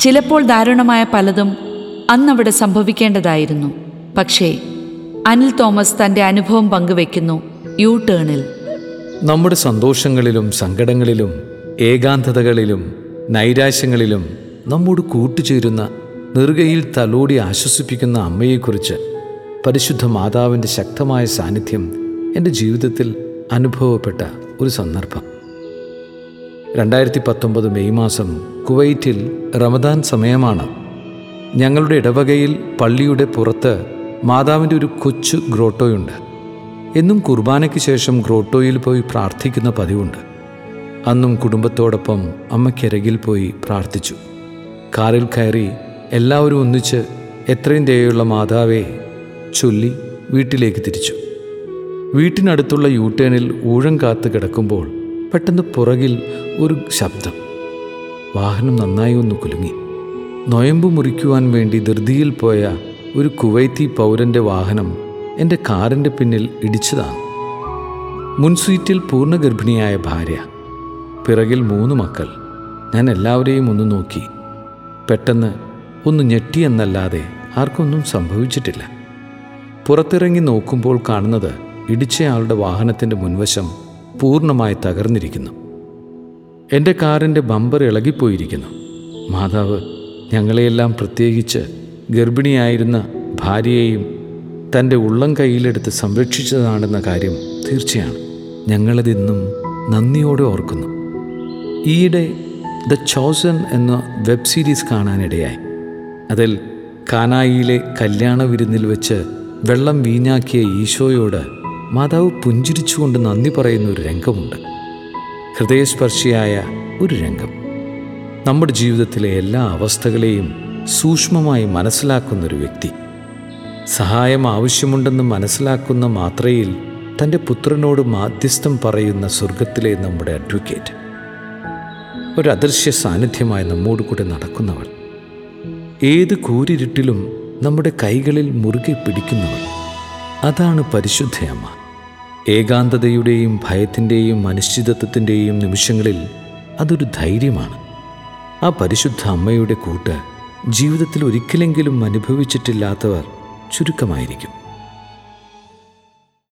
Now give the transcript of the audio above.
ചിലപ്പോൾ ദാരുണമായ പലതും അന്നവിടെ സംഭവിക്കേണ്ടതായിരുന്നു. പക്ഷേ അനിൽ തോമസ് തന്റെ അനുഭവം പങ്കുവെക്കുന്നു യു ടേണിൽ. നമ്മുടെ സന്തോഷങ്ങളിലും സങ്കടങ്ങളിലും ഏകാന്തതകളിലും നൈരാശ്യങ്ങളിലും നമ്മോട് കൂട്ടുചേരുന്ന നെറുകയിൽ തലോടി ആശ്വസിപ്പിക്കുന്ന അമ്മയെക്കുറിച്ച് പരിശുദ്ധ മാതാവിന്റെ ശക്തമായ സാന്നിധ്യം എന്റെ ജീവിതത്തിൽ അനുഭവപ്പെട്ട ഒരു സന്ദർഭം. രണ്ടായിരത്തി പത്തൊമ്പത് മെയ് മാസം കുവൈറ്റിൽ റമദാൻ സമയമാണ്. ഞങ്ങളുടെ ഇടവകയിൽ പള്ളിയുടെ പുറത്ത് മാതാവിന്റെ ഒരു കൊച്ചു ഗ്രോട്ടോയുണ്ട്. എന്നും കുർബാനയ്ക്ക് ശേഷം ഗ്രോട്ടോയിൽ പോയി പ്രാർത്ഥിക്കുന്ന പതിവുണ്ട്. അന്നും കുടുംബത്തോടൊപ്പം അമ്മയ്ക്കരകിൽ പോയി പ്രാർത്ഥിച്ചു. കാറിൽ കയറി എല്ലാവരും ഒന്നിച്ച് എത്രയും ദയുള്ള മാതാവേ ചൊല്ലി വീട്ടിലേക്ക് തിരിച്ചു. വീട്ടിനടുത്തുള്ള യൂട്ടേണിൽ ഊഴം കാത്ത് കിടക്കുമ്പോൾ പെട്ടെന്ന് പുറകിൽ ഒരു ശബ്ദം. വാഹനം നന്നായി ഒന്ന് കുലുങ്ങി. നൊയമ്പ് മുറിക്കുവാൻ വേണ്ടി ധൃതിയിൽ പോയ ഒരു കുവൈത്തി പൗരന്റെ വാഹനം എന്റെ കാറിന്റെ പിന്നിൽ ഇടിച്ചതാണ്. മുൻസീറ്റിൽ പൂർണഗർഭിണിയായ ഭാര്യ. പിറകിൽ മൂന്ന് മക്കൾ. ഞാൻ എല്ലാവരെയും ഒന്ന് നോക്കി. പെട്ടെന്ന് ഒന്ന് ഞെട്ടിയെന്നല്ലാതെ ആർക്കൊന്നും സംഭവിച്ചിട്ടില്ല. പുറത്തിറങ്ങി നോക്കുമ്പോൾ കാണുന്നത് ഇടിച്ചയാളുടെ വാഹനത്തിന്റെ മുൻവശം പൂർണമായി തകർന്നിരിക്കുന്നു. എന്റെ കാറിന്റെ ബമ്പർ ഇളകിപ്പോയിരിക്കുന്നു. മാതാവ് ഞങ്ങളെയെല്ലാം പ്രത്യേകിച്ച് ഗർഭിണിയായിരുന്ന ഭാര്യയെയും തന്റെ ഉള്ളം കയ്യിലെടുത്ത് സംരക്ഷിച്ചതാണെന്ന കാര്യം തീർച്ചയാണ്. ഞങ്ങളതിന്നും നന്ദിയോടെ ഓർക്കുന്നു. ഈയിടെ ദ ചോസൺ എന്ന വെബ് സീരീസ് കാണാനിടയായി. അതിൽ കാനായിയിലെ കല്യാണ വിരുന്നിൽ വെച്ച് വെള്ളം വീഞ്ഞാക്കിയ ഈശോയോട് മാതാവ് പുഞ്ചിരിച്ചുകൊണ്ട് നന്ദി പറയുന്ന ഒരു രംഗമുണ്ട്. ഹൃദയസ്പർശിയായ ഒരു രംഗം. നമ്മുടെ ജീവിതത്തിലെ എല്ലാ അവസ്ഥകളെയും സൂക്ഷ്മമായി മനസ്സിലാക്കുന്നൊരു വ്യക്തി. സഹായം ആവശ്യമുണ്ടെന്ന് മനസ്സിലാക്കുന്ന മാത്രയിൽ തന്റെ പുത്രനോട് മാധ്യസ്ഥം പറയുന്ന സ്വർഗത്തിലെ നമ്മുടെ അഡ്വക്കേറ്റ്. ഒരു അദൃശ്യ സാന്നിധ്യമായി നമ്മോട് കൂടെ നടക്കുന്നവൾ. ഏത് കൂരിരുട്ടിലും നമ്മുടെ കൈകളിൽ മുറുകെ പിടിക്കുന്നവൾ. അതാണ് പരിശുദ്ധയമ്മ. ഏകാന്തതയുടെയും ഭയത്തിന്റെയും അനിശ്ചിതത്വത്തിന്റെയും നിമിഷങ്ങളിൽ അതൊരു ധൈര്യമാണ്. ആ പരിശുദ്ധ അമ്മയുടെ കൂട്ട് ജീവിതത്തിൽ ഒരിക്കലെങ്കിലും അനുഭവിച്ചിട്ടില്ലാത്തവർ ചുരുക്കമായിരിക്കും.